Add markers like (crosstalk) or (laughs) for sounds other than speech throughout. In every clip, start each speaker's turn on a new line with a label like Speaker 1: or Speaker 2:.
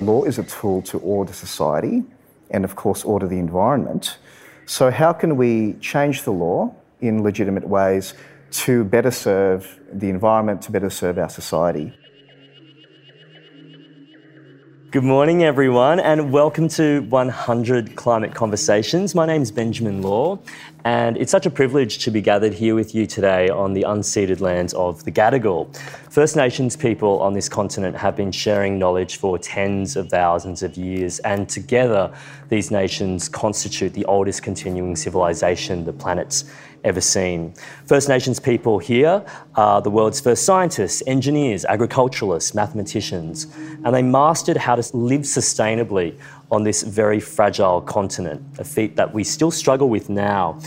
Speaker 1: Law is a tool to order society and, of course, order the environment. So, how can we change the law in legitimate ways to better serve the environment, to better serve our society?
Speaker 2: Good morning, everyone, and welcome to 100 Climate Conversations. My name is Benjamin Law, and it's such a privilege to be gathered here with you today on the unceded lands of the Gadigal. First Nations people on this continent have been sharing knowledge for tens of thousands of years, and together these nations constitute the oldest continuing civilization the planet's ever seen. First Nations people here are the world's first scientists, engineers, agriculturalists, mathematicians, and they mastered how to live sustainably on this very fragile continent, a feat that we still struggle with now.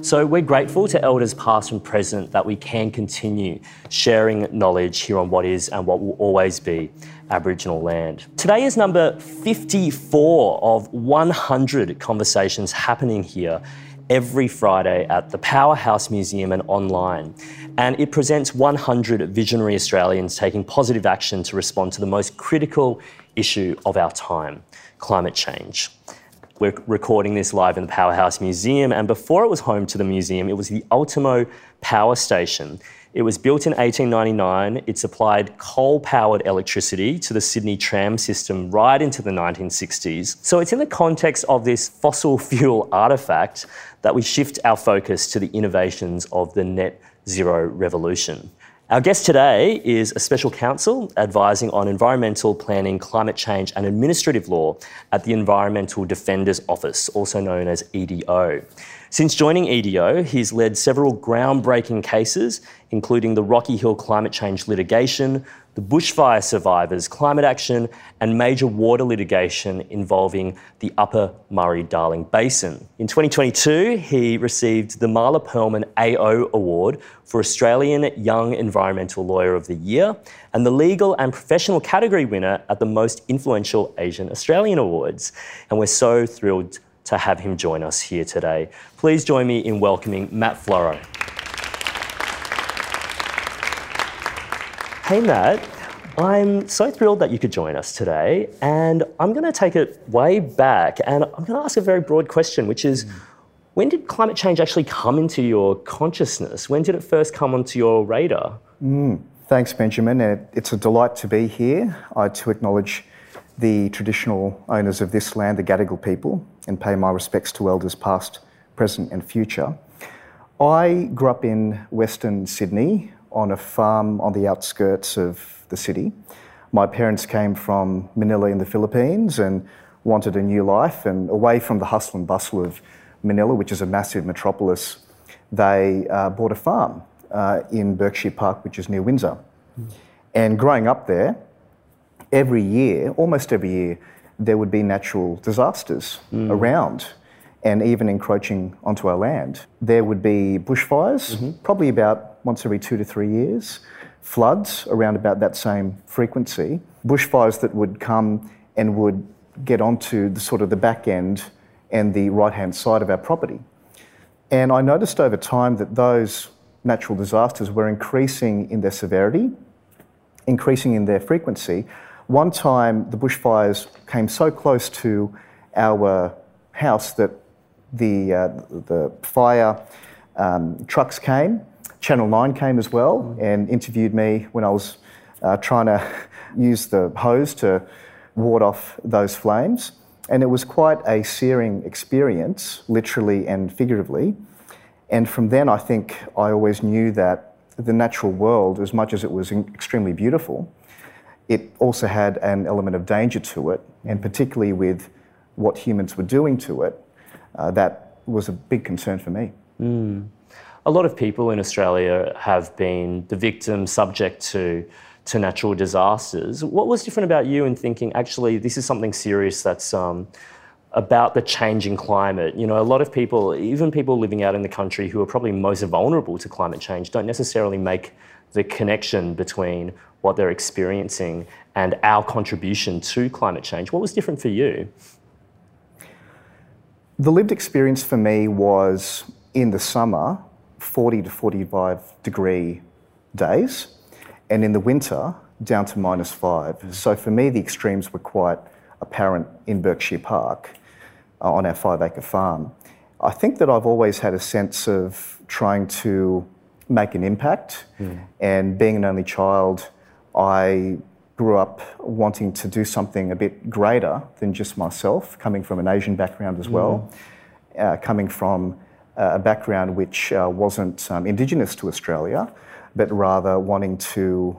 Speaker 2: So we're grateful to elders past and present that we can continue sharing knowledge here on what is and what will always be Aboriginal land. Today is number 54 of 100 conversations happening here every Friday at the Powerhouse Museum and online. And it presents 100 visionary Australians taking positive action to respond to the most critical issue of our time climate change. We're recording this live in the Powerhouse Museum, and before it was home to the museum, it was the Ultimo Power Station. It was built in 1899. It supplied coal powered electricity to the Sydney tram system right into the 1960s. So it's in the context of this fossil fuel artefact that we shift our focus to the innovations of the net zero revolution. Our guest today is a special counsel advising on environmental planning, climate change, and administrative law at the Environmental Defenders Office, also known as EDO. Since joining EDO, he's led several groundbreaking cases, including the Rocky Hill climate change litigation, the bushfire survivors, climate action, and major water litigation involving the Upper Murray Darling Basin. In 2022, he received the Mahla Pearlman AO Award for Australian Young Environmental Lawyer of the Year and the Legal and Professional category winner at the Most Influential Asian Australian Awards. And we're so thrilled to have him join us here today. Please join me in welcoming Matt Floro. Hey, Matt. I'm so thrilled that you could join us today, and I'm going to take it way back, and I'm going to ask a very broad question, which is when did climate change actually come into your consciousness? When did it first come onto your radar?
Speaker 1: Mm, thanks, Benjamin. It's a delight to be here. I to acknowledge the traditional owners of this land, the Gadigal people, and pay my respects to elders past, present, and future. I grew up in Western Sydney on a farm on the outskirts of the city. My parents came from Manila in the Philippines and wanted a new life, and away from the hustle and bustle of Manila, which is a massive metropolis, they uh, bought a farm uh, in Berkshire Park, which is near Windsor. Mm. And growing up there, every year, almost every year, there would be natural disasters mm. around and even encroaching onto our land. There would be bushfires, mm-hmm. probably about once every two to three years, floods around about that same frequency, bushfires that would come and would get onto the sort of the back end and the right hand side of our property. And I noticed over time that those natural disasters were increasing in their severity, increasing in their frequency, one time, the bushfires came so close to our house that the, uh, the fire um, trucks came. Channel 9 came as well and interviewed me when I was uh, trying to use the hose to ward off those flames. And it was quite a searing experience, literally and figuratively. And from then, I think I always knew that the natural world, as much as it was extremely beautiful, it also had an element of danger to it, and particularly with what humans were doing to it, uh, that was a big concern for me.
Speaker 2: Mm. A lot of people in Australia have been the victim subject to to natural disasters. What was different about you in thinking actually this is something serious that's um, about the changing climate? You know, a lot of people, even people living out in the country who are probably most vulnerable to climate change, don't necessarily make the connection between what they're experiencing and our contribution to climate change. What was different for you?
Speaker 1: The lived experience for me was in the summer, 40 to 45 degree days, and in the winter, down to minus five. Mm. So for me, the extremes were quite apparent in Berkshire Park uh, on our five acre farm. I think that I've always had a sense of trying to make an impact, mm. and being an only child, I grew up wanting to do something a bit greater than just myself, coming from an Asian background as well, mm. uh, coming from a background which uh, wasn't um, Indigenous to Australia, but rather wanting to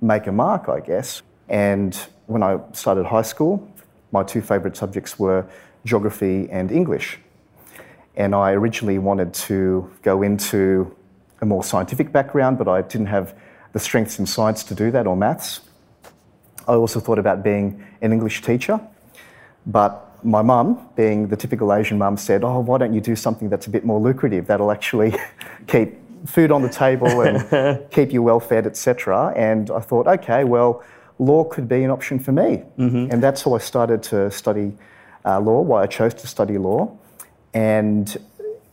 Speaker 1: make a mark, I guess. And when I started high school, my two favourite subjects were geography and English. And I originally wanted to go into a more scientific background, but I didn't have the strengths in science to do that or maths. I also thought about being an English teacher, but my mum, being the typical Asian mum, said, Oh, why don't you do something that's a bit more lucrative that'll actually (laughs) keep food on the table and (laughs) keep you well fed, etc. And I thought, okay, well, law could be an option for me. Mm-hmm. And that's how I started to study uh, law, why I chose to study law. And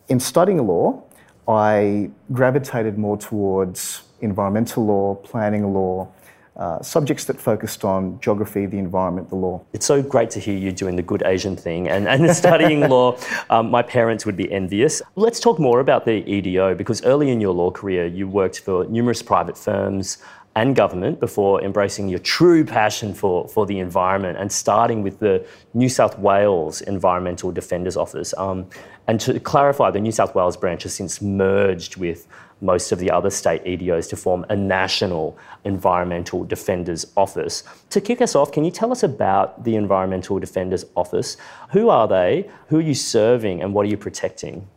Speaker 1: in studying law, I gravitated more towards environmental law, planning law, uh, subjects that focused on geography, the environment, the law.
Speaker 2: It's so great to hear you doing the good Asian thing and, and (laughs) studying law. Um, my parents would be envious. Let's talk more about the EDO because early in your law career, you worked for numerous private firms and government before embracing your true passion for, for the environment and starting with the New South Wales Environmental Defenders Office. Um, and to clarify, the New South Wales branch has since merged with most of the other state EDOs to form a national Environmental Defenders Office. To kick us off, can you tell us about the Environmental Defenders Office? Who are they? Who are you serving? And what are you protecting?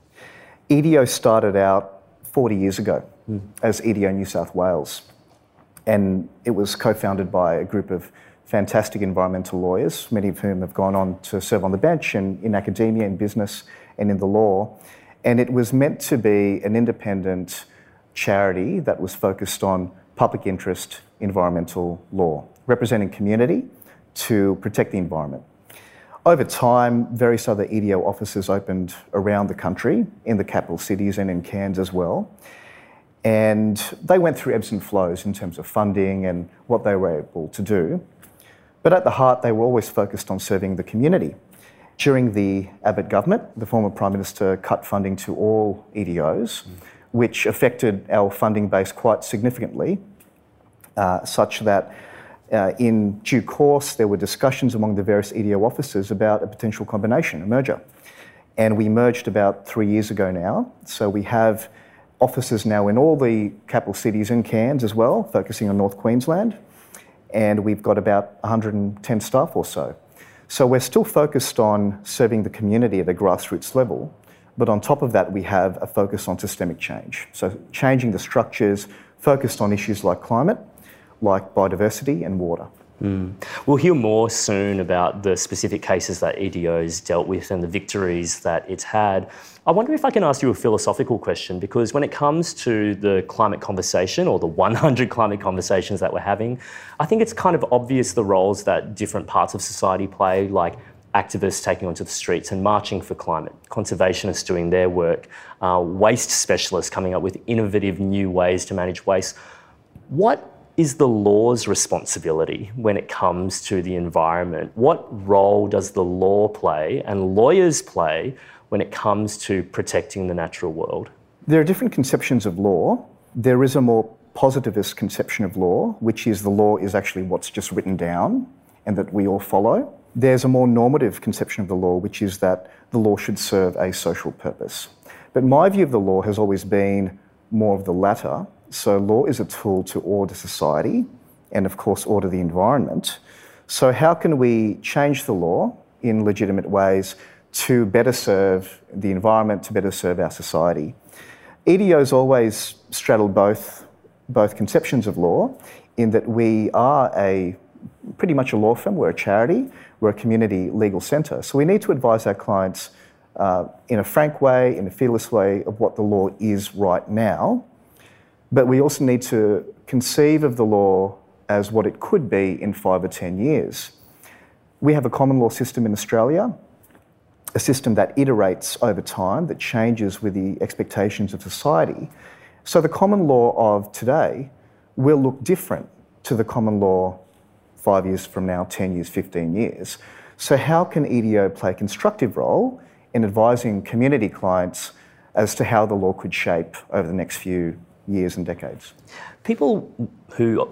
Speaker 1: EDO started out 40 years ago mm. as EDO New South Wales. And it was co founded by a group of fantastic environmental lawyers, many of whom have gone on to serve on the bench and in academia, in business, and in the law. And it was meant to be an independent charity that was focused on public interest environmental law, representing community to protect the environment. Over time, various other EDO offices opened around the country, in the capital cities and in Cairns as well. And they went through ebbs and flows in terms of funding and what they were able to do. But at the heart, they were always focused on serving the community. During the Abbott government, the former Prime Minister cut funding to all EDOs, mm. which affected our funding base quite significantly, uh, such that uh, in due course there were discussions among the various EDO officers about a potential combination, a merger. And we merged about three years ago now. So we have offices now in all the capital cities in Cairns as well, focusing on North Queensland. And we've got about 110 staff or so. So we're still focused on serving the community at a grassroots level. But on top of that, we have a focus on systemic change. So changing the structures, focused on issues like climate, like biodiversity and water.
Speaker 2: Mm. We'll hear more soon about the specific cases that EDO's dealt with and the victories that it's had. I wonder if I can ask you a philosophical question because when it comes to the climate conversation or the (laughs) 100 climate conversations that we're having, I think it's kind of obvious the roles that different parts of society play, like activists taking onto the streets and marching for climate, conservationists doing their work, uh, waste specialists coming up with innovative new ways to manage waste. What is the law's responsibility when it comes to the environment? What role does the law play and lawyers play when it comes to protecting the natural world?
Speaker 1: There are different conceptions of law. There is a more positivist conception of law, which is the law is actually what's just written down and that we all follow. There's a more normative conception of the law, which is that the law should serve a social purpose. But my view of the law has always been more of the latter, so, law is a tool to order society and, of course, order the environment. So, how can we change the law in legitimate ways to better serve the environment, to better serve our society? EDO's always straddled both, both conceptions of law in that we are a pretty much a law firm, we're a charity, we're a community legal centre. So, we need to advise our clients uh, in a frank way, in a fearless way, of what the law is right now but we also need to conceive of the law as what it could be in five or 10 years. We have a common law system in Australia, a system that iterates over time, that changes with the expectations of society. So the common law of today will look different to the common law five years from now, 10 years, 15 years. So, how can EDO play a constructive role in advising community clients as to how the law could shape over the next few years and decades?
Speaker 2: People who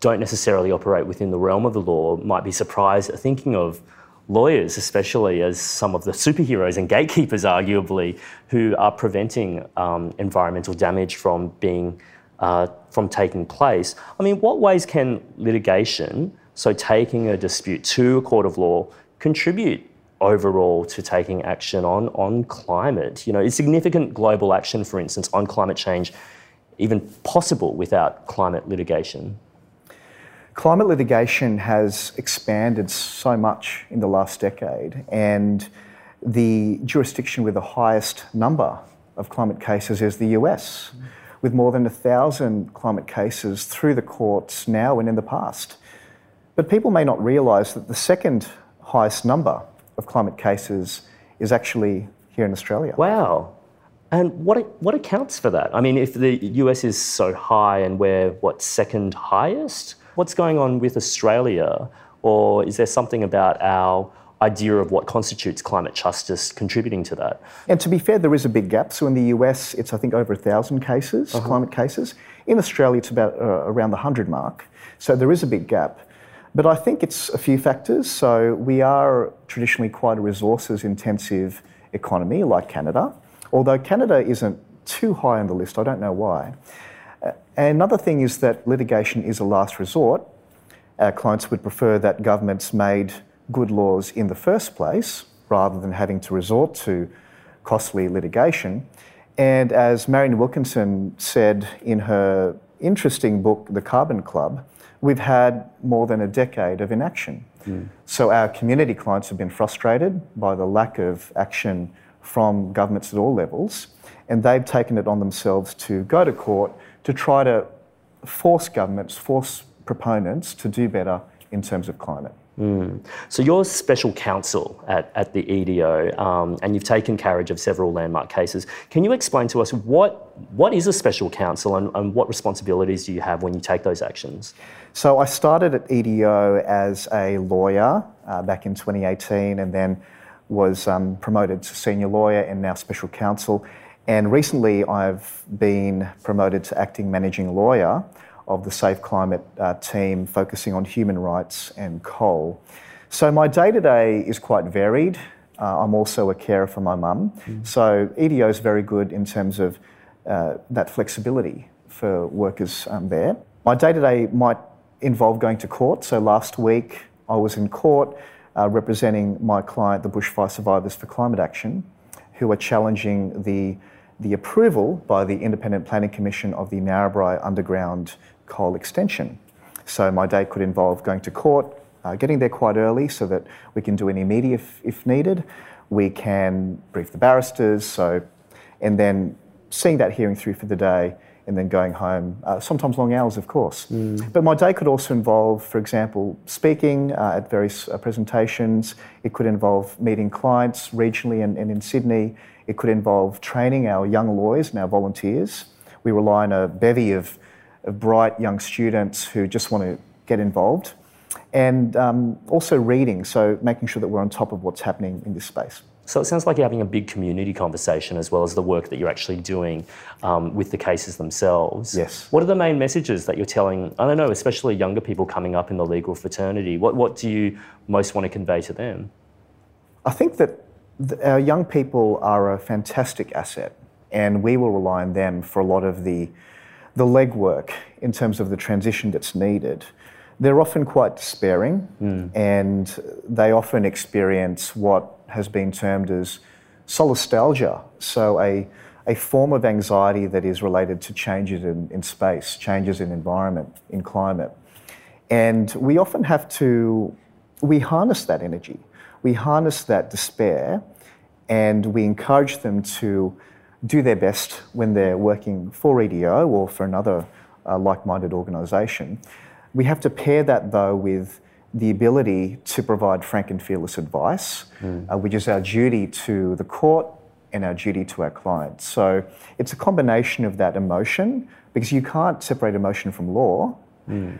Speaker 2: don't necessarily operate within the realm of the law might be surprised at thinking of lawyers, especially as some of the superheroes and gatekeepers, arguably, who are preventing um, environmental damage from being uh, from taking place. I mean, what ways can litigation, so taking a dispute to a court of law, contribute overall to taking action on on climate? You know, is significant global action, for instance, on climate change, even possible without climate litigation?
Speaker 1: Climate litigation has expanded so much in the last decade, and the jurisdiction with the highest number of climate cases is the US, mm. with more than a thousand climate cases through the courts now and in the past. But people may not realise that the second highest number of climate cases is actually here in Australia.
Speaker 2: Wow. And what, what accounts for that? I mean, if the US is so high and we're, what, second highest? what's going on with Australia? Or is there something about our idea of what constitutes climate justice contributing to that?
Speaker 1: And to be fair, there is a big gap. So in the US, it's I think over a thousand cases, uh-huh. climate cases. In Australia, it's about uh, around the hundred mark. So there is a big gap. But I think it's a few factors. So we are traditionally quite a resources intensive economy like Canada, although Canada isn't too high on the list. I don't know why. Another thing is that litigation is a last resort. Our clients would prefer that governments made good laws in the first place rather than having to resort to costly litigation. And as Marian Wilkinson said in her interesting book, The Carbon Club, we've had more than a decade of inaction. Mm. So our community clients have been frustrated by the lack of action from governments at all levels, and they've taken it on themselves to go to court to try to force governments, force proponents to do better in terms of climate.
Speaker 2: Mm. So you're special counsel at, at the EDO, um, and you've taken carriage of several landmark cases. Can you explain to us what what is a special counsel and, and what responsibilities do you have when you take those actions?
Speaker 1: So I started at EDO as a lawyer uh, back in 2018, and then was um, promoted to senior lawyer and now special counsel. And recently, I've been promoted to acting managing lawyer of the Safe Climate uh, team, focusing on human rights and coal. So, my day to day is quite varied. Uh, I'm also a carer for my mum. Mm. So, EDO is very good in terms of uh, that flexibility for workers um, there. My day to day might involve going to court. So, last week I was in court uh, representing my client, the Bushfire Survivors for Climate Action, who are challenging the the approval by the Independent Planning Commission of the Narrabri Underground Coal Extension. So my day could involve going to court, uh, getting there quite early so that we can do any media if, if needed. We can brief the barristers, so, and then seeing that hearing through for the day and then going home, uh, sometimes long hours, of course. Mm. But my day could also involve, for example, speaking uh, at various uh, presentations. It could involve meeting clients regionally and, and in Sydney. It could involve training our young lawyers and our volunteers. We rely on a bevy of, of bright young students who just want to get involved. And um, also reading, so making sure that we're on top of what's happening in this space.
Speaker 2: So it sounds like you're having a big community conversation as well as the work that you're actually doing um, with the cases themselves.
Speaker 1: Yes.
Speaker 2: What are the main messages that you're telling, I don't know, especially younger people coming up in the legal fraternity? What, what do you most want to convey to them?
Speaker 1: I think that our young people are a fantastic asset, and we will rely on them for a lot of the, the legwork in terms of the transition that's needed. They're often quite despairing, mm. and they often experience what has been termed as solastalgia, so a, a form of anxiety that is related to changes in, in space, changes in environment, in climate. And we often have to, we harness that energy we harness that despair and we encourage them to do their best when they're working for EDO or for another uh, like minded organisation. We have to pair that though with the ability to provide frank and fearless advice, mm. uh, which is our duty to the court and our duty to our clients. So it's a combination of that emotion because you can't separate emotion from law, mm.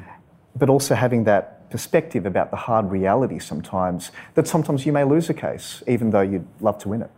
Speaker 1: but also having that perspective about the hard reality sometimes that sometimes you may lose a case, even though you'd love to win it.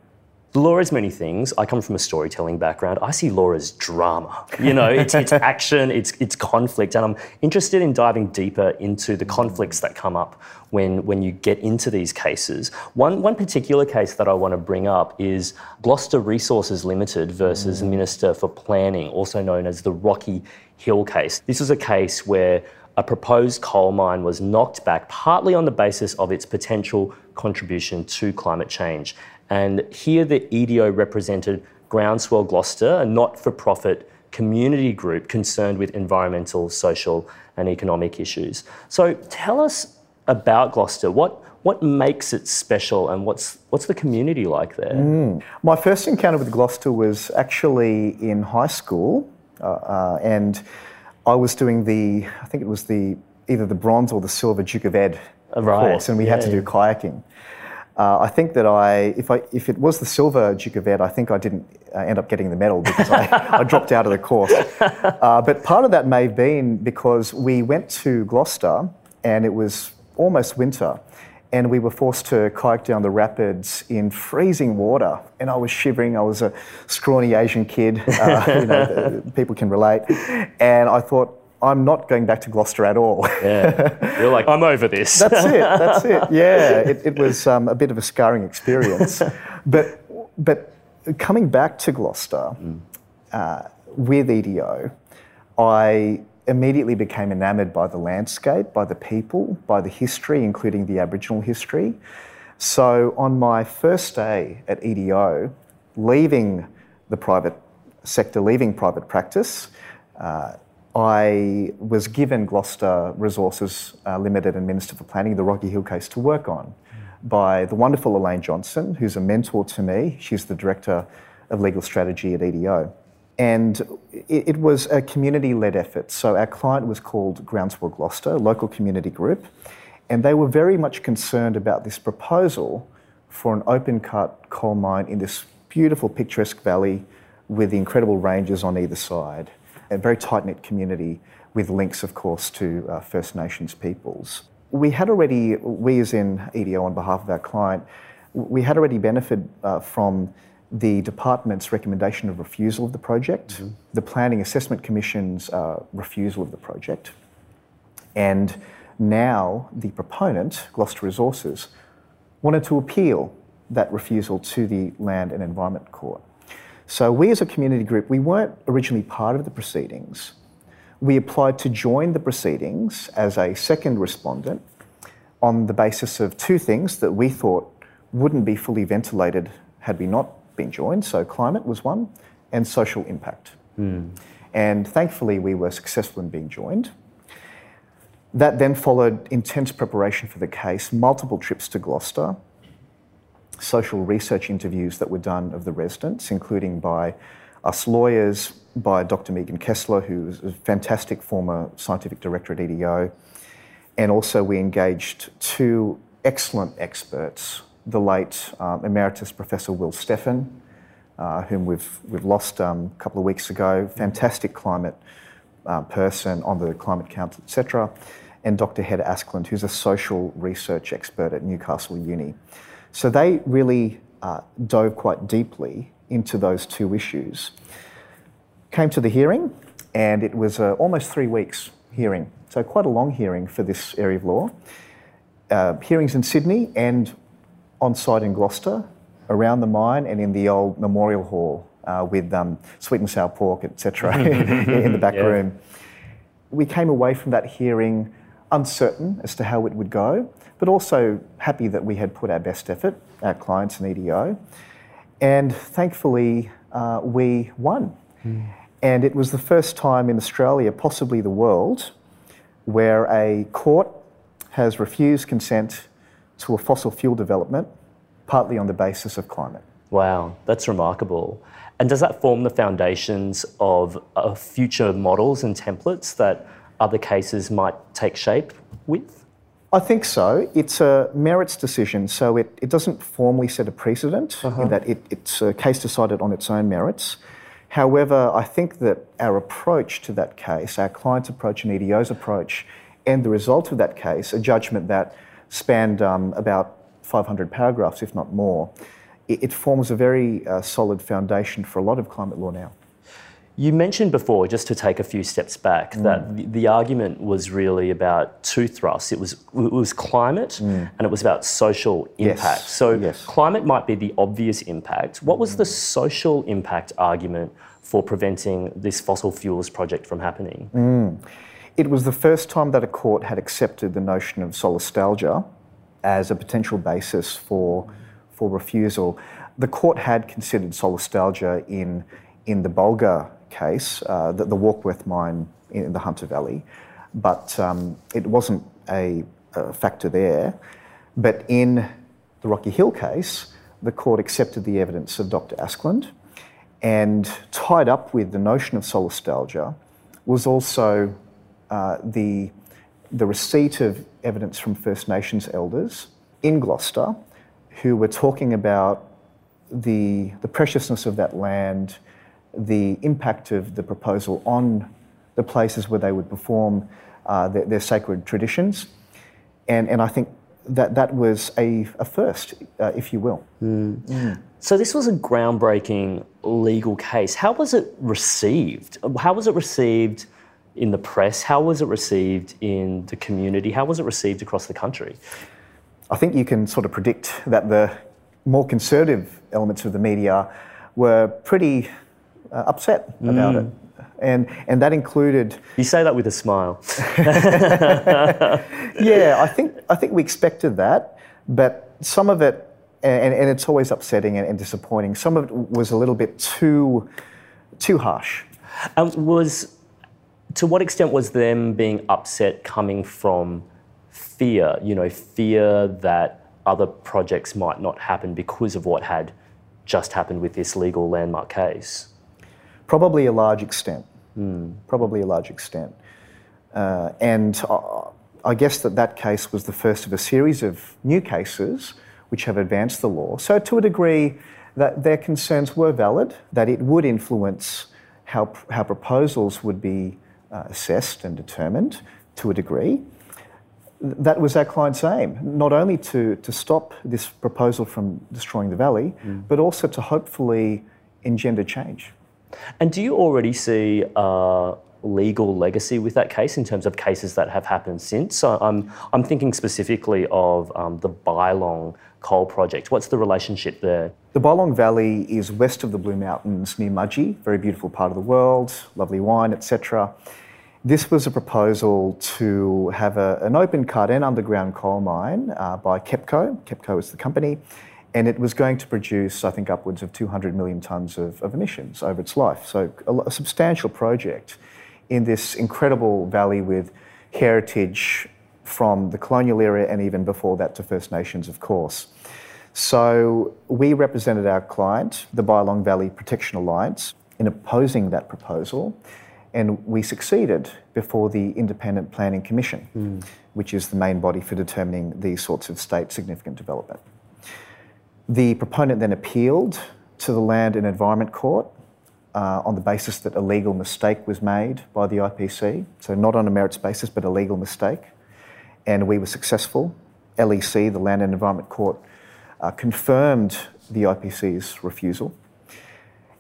Speaker 2: Law is many things. I come from a storytelling background. I see law as drama. You know, it's, it's (laughs) action, it's, it's conflict, and I'm interested in diving deeper into the conflicts that come up when, when you get into these cases. One, one particular case that I want to bring up is Gloucester Resources Limited versus mm. Minister for Planning, also known as the Rocky Hill case. This was a case where a proposed coal mine was knocked back partly on the basis of its potential contribution to climate change. And here the EDO represented Groundswell Gloucester, a not for profit community group concerned with environmental, social, and economic issues. So tell us about Gloucester. What, what makes it special and what's, what's the community like there? Mm.
Speaker 1: My first encounter with Gloucester was actually in high school, uh, uh, and I was doing the, I think it was the either the bronze or the silver Duke of Ed right. course, and we yeah, had to do kayaking. Uh, I think that I, if I, if it was the silver Duke of Ed, I think I didn't uh, end up getting the medal because I, (laughs) I, dropped out of the course. Uh, but part of that may have been because we went to Gloucester and it was almost winter, and we were forced to kayak down the rapids in freezing water. And I was shivering. I was a scrawny Asian kid. Uh, you know, (laughs) people can relate. And I thought, I'm not going back to Gloucester at all.
Speaker 2: yeah. You're like, (laughs) I'm over this.
Speaker 1: that's it. (laughs) That's it. Yeah. It, it was um, a bit of a scarring experience. (laughs) but, but coming back to Gloucester mm. uh, with EDO, I immediately became enamoured by the landscape, by the people, by the history, including the Aboriginal history. So on my first day at EDO, leaving the private sector, leaving private practice, uh, I was given Gloucester Resources uh, Limited and Minister for Planning, the Rocky Hill case, to work on by the wonderful Elaine Johnson, who's a mentor to me. She's the Director of Legal Strategy at EDO. And it, it was a community led effort. So our client was called Groundswell Gloucester, local community group, and they were very much concerned about this proposal for an open cut coal mine in this beautiful, picturesque valley with the incredible ranges on either side a very tight knit community with links, of course, to uh, First Nations peoples. We had already, we as in EDO on behalf of our client, we had already benefited uh, from the department's recommendation of refusal of the project, mm-hmm. the Planning Assessment Commission's uh, refusal of the project, and now the proponent, Gloucester Resources, wanted to appeal that refusal to the Land and Environment Court. So we as a community group, we weren't originally part of the proceedings. We applied to join the proceedings as a second respondent on the basis of two things that we thought wouldn't be fully ventilated had we not been joined. So climate was one, and social impact. Mm. And thankfully, we were successful in being joined. That then followed intense preparation for the case, multiple trips to Gloucester, social research interviews that were done of the residents, including by us lawyers, by Dr. Megan Kessler, who's a fantastic former scientific director at EDO. And also, we engaged two excellent experts the late um, Emeritus Professor Will Steffen, uh, whom we've, we've lost um, a couple of weeks ago, fantastic climate uh, person on the Climate Council, etc., and Dr. Hedda Askland, who's a social research expert at Newcastle Uni. So they really uh, dove quite deeply into those two issues. Came to the hearing, and it was uh, almost three weeks hearing, so quite a long hearing for this area of law. Uh, hearings in Sydney and on site in Gloucester, around the mine, and in the old memorial hall uh, with um, sweet and sour pork, etc., (laughs) in the back (laughs) yeah. room. We came away from that hearing uncertain as to how it would go, but also happy that we had put our best effort, our clients and EDO. And thankfully, uh, we won. Mm. And it was the first time in Australia, possibly the world, where a court has refused consent to a fossil fuel development, partly on the basis of climate.
Speaker 2: Wow, that's remarkable. And does that form the foundations of, of future models and templates that other cases might take shape with?
Speaker 1: I think so. It's a merits decision, so it, it doesn't formally set a precedent uh-huh. in that it, it's a case decided on its own merits. However, I think that our approach to that case, our client's approach and EDO's approach, and the result of that case, a judgment that spanned um, about 500 paragraphs, if not more, it, it forms a very uh, solid foundation for a lot of climate law now.
Speaker 2: You mentioned before, just to take a few steps back, mm. that the, the, argument was really about two thrusts. It was it was climate mm. and it was about social impact.
Speaker 1: Yes.
Speaker 2: So
Speaker 1: yes.
Speaker 2: climate might be the obvious impact. What was mm. the social impact argument for preventing this fossil fuels project from happening?
Speaker 1: Mm. It was the first time that a court had accepted the notion of solastalgia as a potential basis for for refusal. The court had considered solastalgia in in the Bulga case, uh, the, the, Warkworth mine in the Hunter Valley, but um, it wasn't a, a, factor there. But in the Rocky Hill case, the court accepted the evidence of Dr. Askland and tied up with the notion of solastalgia was also uh, the, the receipt of evidence from First Nations elders in Gloucester who were talking about the, the preciousness of that land the impact of the proposal on the places where they would perform uh, their, their, sacred traditions. And, and I think that that was a, a first, uh, if you will.
Speaker 2: Mm. Mm. So, this was a groundbreaking legal case. How was it received? How was it received in the press? How was it received in the community? How was it received across the country?
Speaker 1: I think you can sort of predict that the more conservative elements of the media were pretty uh, upset about mm. it. And, and that included.
Speaker 2: You say that with a smile. (laughs)
Speaker 1: yeah, I think, I think we expected that, but some of it, and, and it's always upsetting and, and disappointing, some of it was a little bit too, too harsh.
Speaker 2: Um, was, to what extent was them being upset coming from fear? You know, fear that other projects might not happen because of what had just happened with this legal landmark case?
Speaker 1: Probably a large extent. Mm. Probably a large extent. Uh, and I guess that that case was the first of a series of new cases which have advanced the law. So, to a degree, that their concerns were valid, that it would influence how, how proposals would be uh, assessed and determined to a degree. That was our client's aim, not only to, to stop this proposal from destroying the valley, mm. but also to hopefully engender change.
Speaker 2: And do you already see a legal legacy with that case in terms of cases that have happened since? So I'm, I'm thinking specifically of um, the Bylong coal project. What's the relationship there?
Speaker 1: The Bylong Valley is west of the Blue Mountains near Mudgee, very beautiful part of the world, lovely wine, etc. This was a proposal to have a, an open cut and underground coal mine uh, by KEPCO. KEPCO is the company and it was going to produce, I think, upwards of 200 million tonnes of, of, emissions over its life. So, a, a, substantial project in this incredible valley with heritage from the colonial era and even before that to First Nations, of course. So, we represented our client, the Bylong Valley Protection Alliance, in opposing that proposal, and we succeeded before the Independent Planning Commission, mm. which is the main body for determining these sorts of state significant development. The proponent then appealed to the Land and Environment Court uh, on the basis that a legal mistake was made by the IPC, so not on a merits basis, but a legal mistake. And we were successful. LEC, the Land and Environment Court, uh, confirmed the IPC's refusal.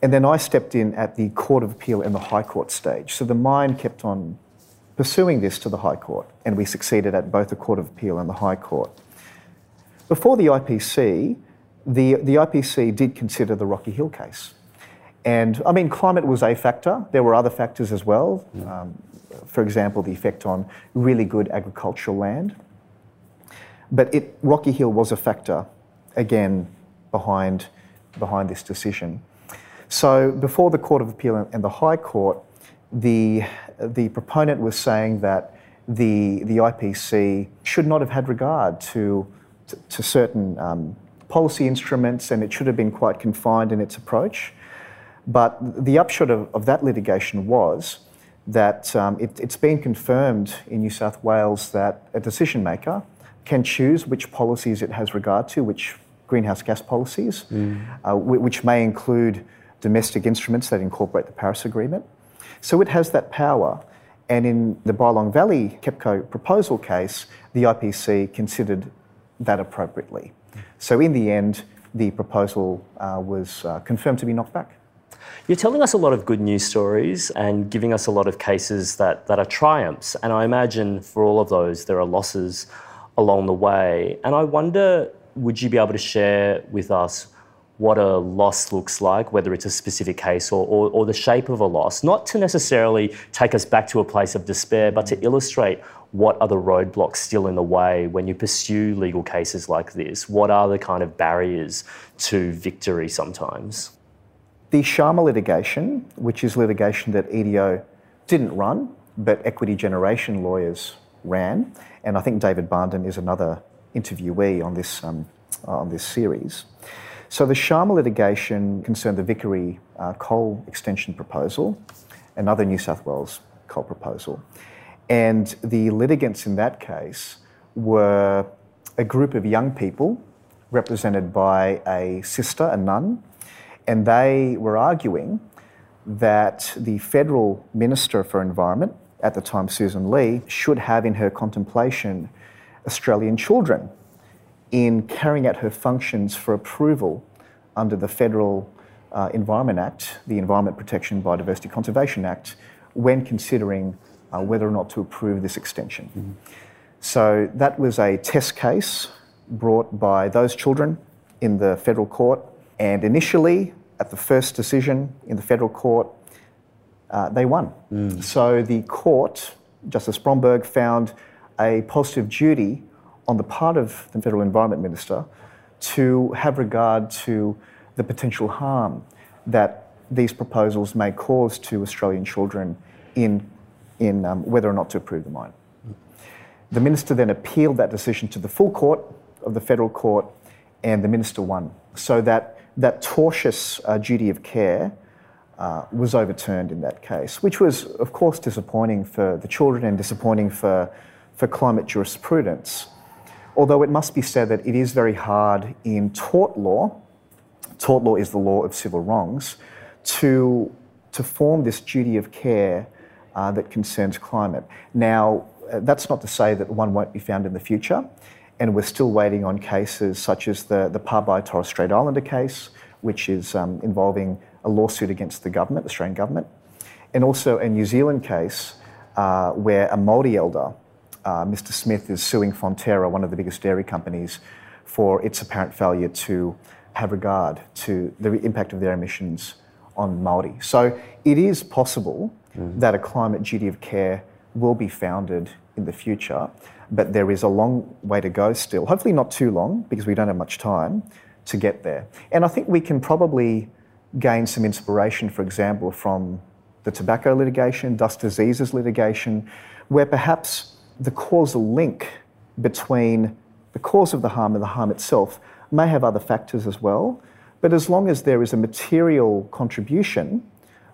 Speaker 1: And then I stepped in at the Court of Appeal and the High Court stage. So the mine kept on pursuing this to the High Court, and we succeeded at both the Court of Appeal and the High Court. Before the IPC, the, the IPC did consider the Rocky Hill case. And I mean, climate was a factor. There were other factors as well. Um, for example, the effect on really good agricultural land. But it, Rocky Hill was a factor, again, behind, behind this decision. So before the Court of Appeal and the High Court, the, the proponent was saying that the, the IPC should not have had regard to, to, to certain um, policy instruments and it should have been quite confined in its approach. But the upshot of, of that litigation was that um, it, has been confirmed in New South Wales that a decision maker can choose which policies it has regard to, which greenhouse gas policies, mm. uh, which may include domestic instruments that incorporate the Paris Agreement. So it has that power. And in the Bylong Valley KEPCO proposal case, the IPC considered that appropriately. So in the end, the proposal uh, was uh, confirmed to be knocked back.
Speaker 2: You're telling us a lot of good news stories and giving us a lot of cases that, that are triumphs. And I imagine for all of those, there are losses along the way. And I wonder, would you be able to share with us what a loss looks like, whether it's a specific case or, or, or, the shape of a loss, not to necessarily take us back to a place of despair, but to illustrate what are the roadblocks still in the way when you pursue legal cases like this? What are the kind of barriers to victory sometimes?
Speaker 1: The Sharma litigation, which is litigation that EDO didn't run, but equity generation lawyers ran, and I think David Barnden is another interviewee on this, um, on this series. So the Sharma litigation concerned the Vickery uh, coal extension proposal, another New South Wales coal proposal. And the litigants in that case were a group of young people represented by a sister, a nun, and they were arguing that the federal Minister for Environment, at the time Sussan Ley, should have in her contemplation Australian children in carrying out her functions for approval under the Federal uh, Environment Act, the Environment Protection Biodiversity Conservation Act, when considering uh, whether or not to approve this extension. Mm-hmm. So that was a test case brought by those children in the federal court, and initially, at the first decision in the federal court, uh, they won. Mm. So the court, Justice Bromberg, found a positive duty on the part of the Federal Environment Minister to have regard to the potential harm that these proposals may cause to Australian children in, in um, whether or not to approve the mine. The minister then appealed that decision to the full court of the federal court, and the minister won. So that, that tortious uh, duty of care uh, was overturned in that case, which was, of course, disappointing for the children and disappointing for, for climate jurisprudence. Although it must be said that it is very hard in tort law, tort law is the law of civil wrongs, to, to form this duty of care uh, that concerns climate. Now, uh, that's not to say that one won't be found in the future, and we're still waiting on cases such as the, the Pabai Torres Strait Islander case, which is um, involving a lawsuit against the government, the Australian government, and also a New Zealand case uh, where a Māori elder uh, Mr. Smith is suing Fonterra, one of the biggest dairy companies, for its apparent failure to have regard to the impact of their emissions on Māori. So it is possible mm. that a climate duty of care will be founded in the future, but there is a long way to go still. Hopefully, not too long, because we don't have much time to get there. And I think we can probably gain some inspiration, for example, from the tobacco litigation, dust diseases litigation, where perhaps the causal link between the cause of the harm and the harm itself may have other factors as well. But as long as there is a material contribution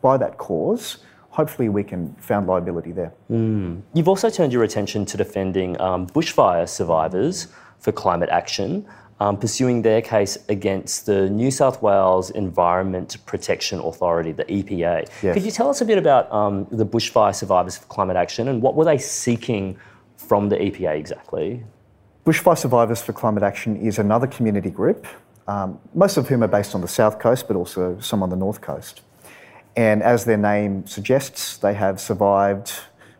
Speaker 1: by that cause, hopefully we can found liability there.
Speaker 2: Mm. You've also turned your attention to defending um, bushfire survivors for climate action, um, pursuing their case against the New South Wales Environment Protection Authority, the EPA. Yes. Could you tell us a bit about um, the bushfire survivors for climate action and what were they seeking from the EPA exactly?
Speaker 1: Bushfire Survivors for Climate Action is another community group, um, most of whom are based on the south coast, but also some on the north coast. And as their name suggests, they have survived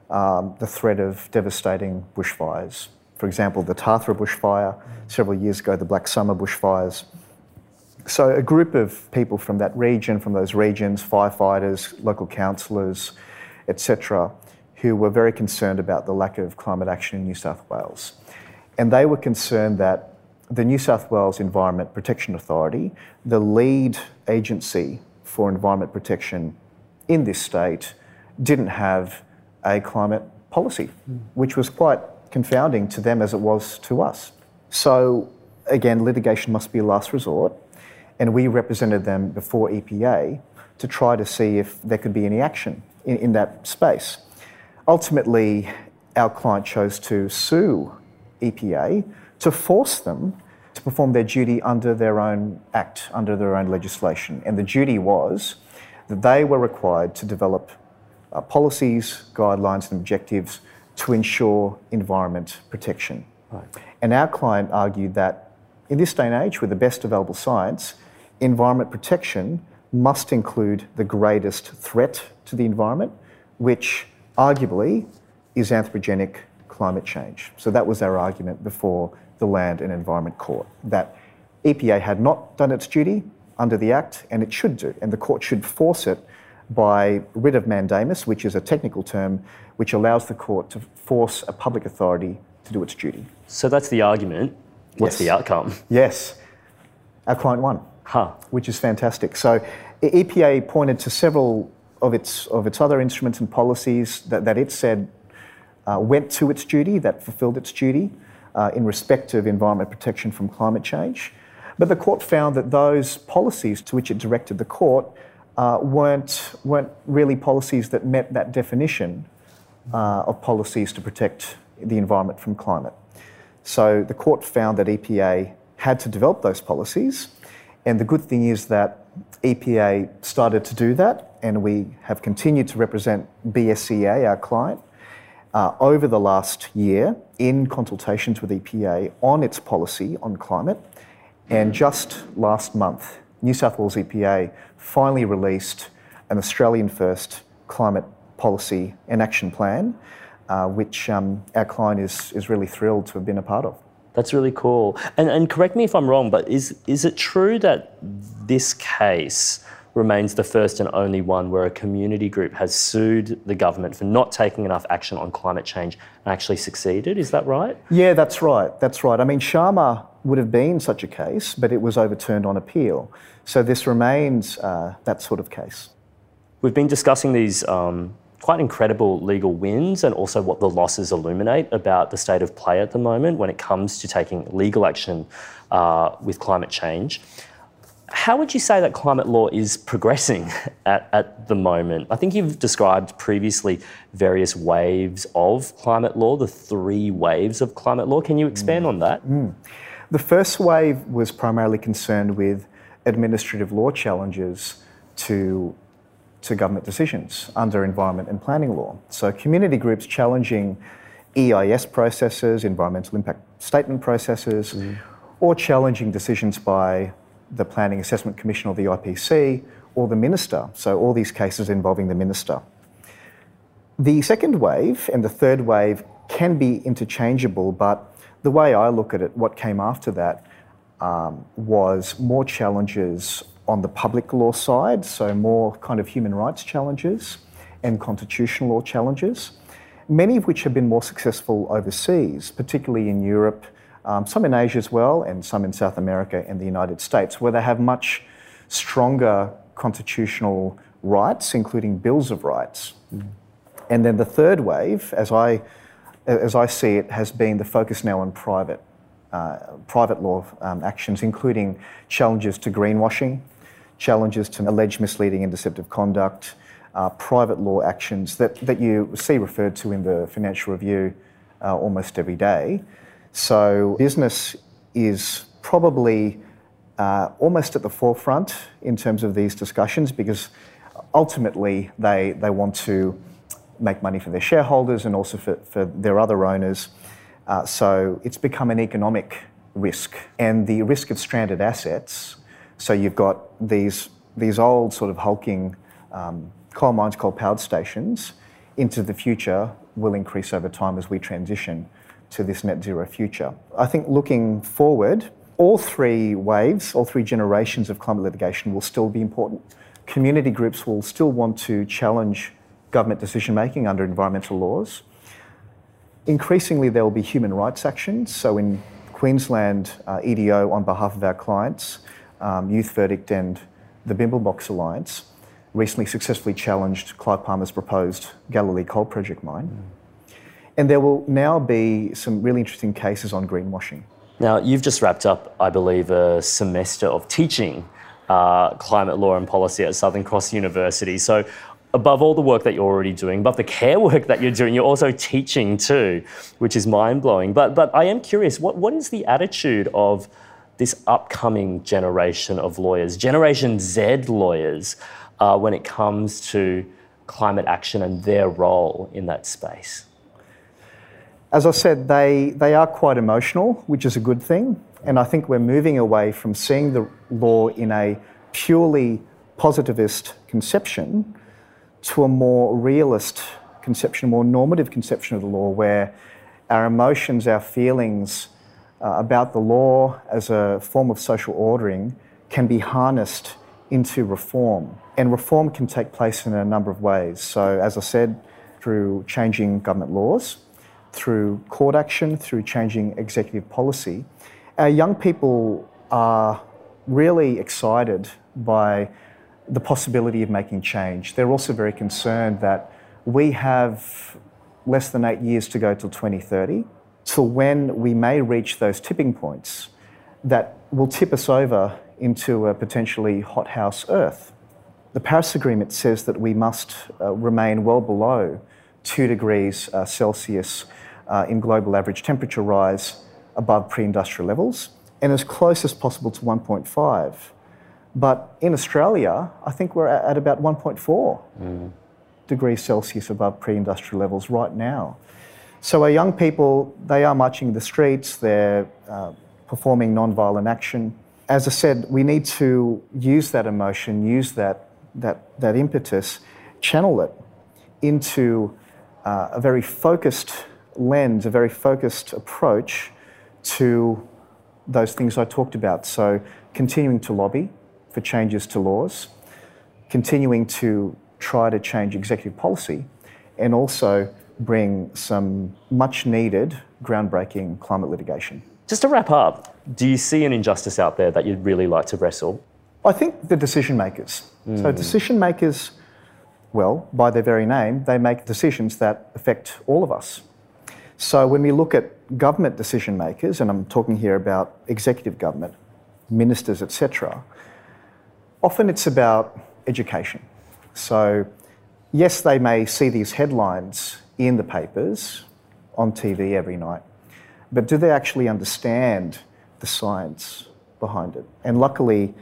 Speaker 1: um, the threat of devastating bushfires. For example, the Tathra bushfire several years ago, the Black Summer bushfires. So, a group of people from that region, from those regions, firefighters, local councillors, etc., who were very concerned about the lack of climate action in New South Wales. And they were concerned that the New South Wales Environment Protection Authority, the lead agency for environment protection in this state, didn't have a climate policy, mm. which was quite confounding to them as it was to us. So, again, litigation must be a last resort, and we represented them before EPA to try to see if there could be any action in, in that space. Ultimately, our client chose to sue EPA to force them perform their duty under their own act, under their own legislation. And the duty was that they were required to develop uh, policies, guidelines, and objectives to ensure environment protection. Right. And our client argued that in this day and age, with the best available science, environment protection must include the greatest threat to the environment, which arguably is anthropogenic climate change. So that was our argument before the Land and Environment Court that EPA had not done its duty under the Act and it should do, and the court should force it by writ of mandamus, which is a technical term which allows the court to force a public authority to do its duty.
Speaker 2: So that's the argument. What's yes. the outcome?
Speaker 1: Yes. Our client won, huh. which is fantastic. So EPA pointed to several of its, of its other instruments and policies that, that it said uh, went to its duty, that fulfilled its duty uh, in respect of environment protection from climate change. But the court found that those policies to which it directed the court uh, weren't, weren't really policies that met that definition uh, of policies to protect the environment from climate. So the court found that EPA had to develop those policies. And the good thing is that EPA started to do that, and we have continued to represent BSCA, our client, uh, over the last year in consultations with EPA on its policy on climate. And just last month, New South Wales EPA finally released an Australian first climate policy and action plan, uh, which um, our client is, is really thrilled to have been a part of.
Speaker 2: That's really cool. And, and correct me if I'm wrong, but is, is it true that this case remains the first and only one where a community group has sued the government for not taking enough action on climate change and actually succeeded? Is that right?
Speaker 1: Yeah, that's right. That's right. I mean, Sharma would have been such a case, but it was overturned on appeal. So this remains uh, that sort of case.
Speaker 2: We've been discussing these um, quite incredible legal wins and also what the losses illuminate about the state of play at the moment when it comes to taking legal action uh, with climate change. How would you say that climate law is progressing (laughs) at, at the moment? I think you've described previously various waves of climate law, the three waves of climate law. Can you expand mm. on that? Mm.
Speaker 1: The first wave was primarily concerned with administrative law challenges to to government decisions under environment and planning law. So, community groups challenging EIS processes, environmental impact statement processes, mm. or challenging decisions by the Planning Assessment Commission or the IPC or the minister. So, all these cases involving the minister. The second wave and the third wave can be interchangeable, but the way I look at it, what came after that um, was more challenges on the public law side, so more kind of human rights challenges and constitutional law challenges, many of which have been more successful overseas, particularly in Europe, um, some in Asia as well, and some in South America and the United States, where they have much stronger constitutional rights, including bills of rights. Mm. And then the third wave, as I, as I see it, has been the focus now on private, uh, private law um, actions, including challenges to greenwashing, challenges to alleged misleading and deceptive conduct, uh, private law actions that, that you see referred to in the Financial Review uh, almost every day. So, business is probably uh, almost at the forefront in terms of these discussions because ultimately they, they want to make money for their shareholders and also for, for their other owners. Uh, so, it's become an economic risk. And the risk of stranded assets so you've got these, these old sort of hulking um, coal mines coal powered stations into the future will increase over time as we transition to this net zero future. I think looking forward, all three waves, all three generations of climate litigation will still be important. Community groups will still want to challenge government decision making under environmental laws. Increasingly, there will be human rights actions. So, in Queensland, uh, EDO, on behalf of our clients, um, Youth Verdict and the Bimblebox Alliance recently successfully challenged Clive Palmer's proposed Galilee coal project mine. Mm. And there will now be some really interesting cases on greenwashing.
Speaker 2: Now, you've just wrapped up, I believe, a semester of teaching uh, climate law and policy at Southern Cross University. So, above all the work that you're already doing, above the care work that you're doing, you're also teaching too, which is mind blowing. But, but I am curious, what, what is the attitude of this upcoming generation of lawyers, Generation Z lawyers, uh, when it comes to climate action and their role in that space?
Speaker 1: As I said, they, they are quite emotional, which is a good thing. And I think we're moving away from seeing the law in a purely positivist conception to a more realist conception, a more normative conception of the law, where our emotions, our feelings uh, about the law as a form of social ordering can be harnessed into reform. And reform can take place in a number of ways. So, as I said, through changing government laws, through court action, through changing executive policy. Our young people are really excited by the possibility of making change. They're also very concerned that we have less than eight years to go till 2030, till when we may reach those tipping points that will tip us over into a potentially hothouse Earth. The Paris Agreement says that we must uh, remain well below 2 degrees uh, Celsius uh, in global average temperature rise above pre industrial levels and as close as possible to 1.5. But in Australia, I think we're at about 1.4 mm. degrees Celsius above pre industrial levels right now. So our young people, they are marching in the streets, they're uh, performing non-violent action. As I said, we need to use that emotion, use that, that, that impetus, channel it into uh, a very focused lens, a very focused approach to those things I talked about. So continuing to lobby, for changes to laws, continuing to try to change executive policy, and also bring some much needed groundbreaking climate litigation.
Speaker 2: Just to wrap up, do you see an injustice out there that you'd really like to wrestle?
Speaker 1: I think the decision makers. Mm. So, decision makers, well, by their very name, they make decisions that affect all of us. So, when we look at government decision makers, and I'm talking here about executive government, ministers, etc., Often it's about education. So, yes, they may see these headlines in the papers, on TV every night, but do they actually understand the science behind it? And luckily,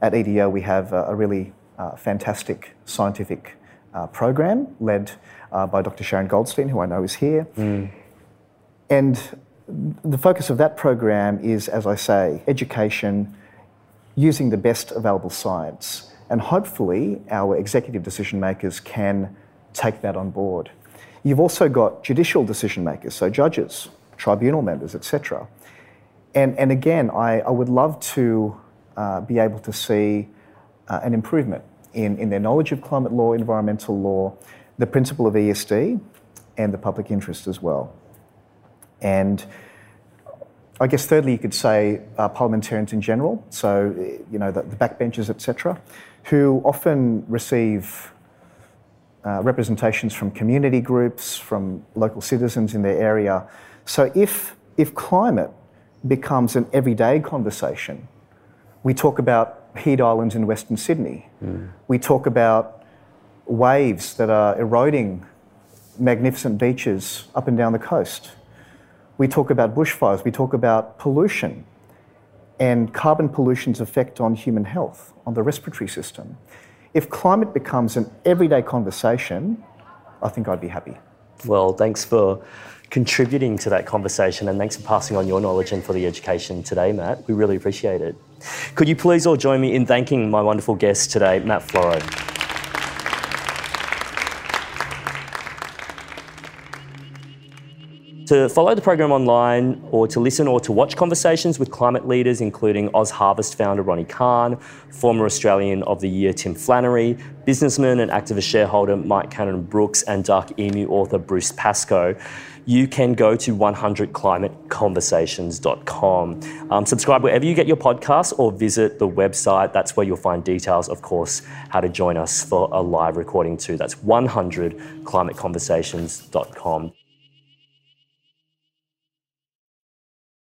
Speaker 1: at EDO, we have a, really uh, fantastic scientific uh, program led uh, by Dr. Sharon Goldstein, who I know is here. Mm. And the focus of that program is, as I say, education, using the best available science. And hopefully, our executive decision makers can take that on board. You've also got judicial decision makers, so judges, tribunal members, etc. And, and again, I, I would love to uh, be able to see uh, an improvement in, in their knowledge of climate law, environmental law, the principle of ESD, and the public interest as well. And I guess thirdly, you could say uh, parliamentarians in general, so you know the, the backbenchers, etc., who often receive uh, representations from community groups, from local citizens in their area. So if if climate becomes an everyday conversation, we talk about heat islands in Western Sydney. Mm. We talk about waves that are eroding magnificent beaches up and down the coast. We talk about bushfires, we talk about pollution and carbon pollution's effect on human health, on the respiratory system. If climate becomes an everyday conversation, I think I'd be happy.
Speaker 2: Well, thanks for contributing to that conversation and thanks for passing on your knowledge and for the education today, Matt. We really appreciate it. Could you please all join me in thanking my wonderful guest today, Matt Floro? To follow the program online or to listen or to watch conversations with climate leaders, including Oz Harvest founder Ronni Kahn, former Australian of the Year Tim Flannery, businessman and activist shareholder Mike Cannon Brooks, and Dark Emu author Bruce Pascoe, you can go to 100climateconversations.com. Um, subscribe wherever you get your podcasts or visit the website. That's where you'll find details, of course, how to join us for a live recording too. That's 100climateconversations.com.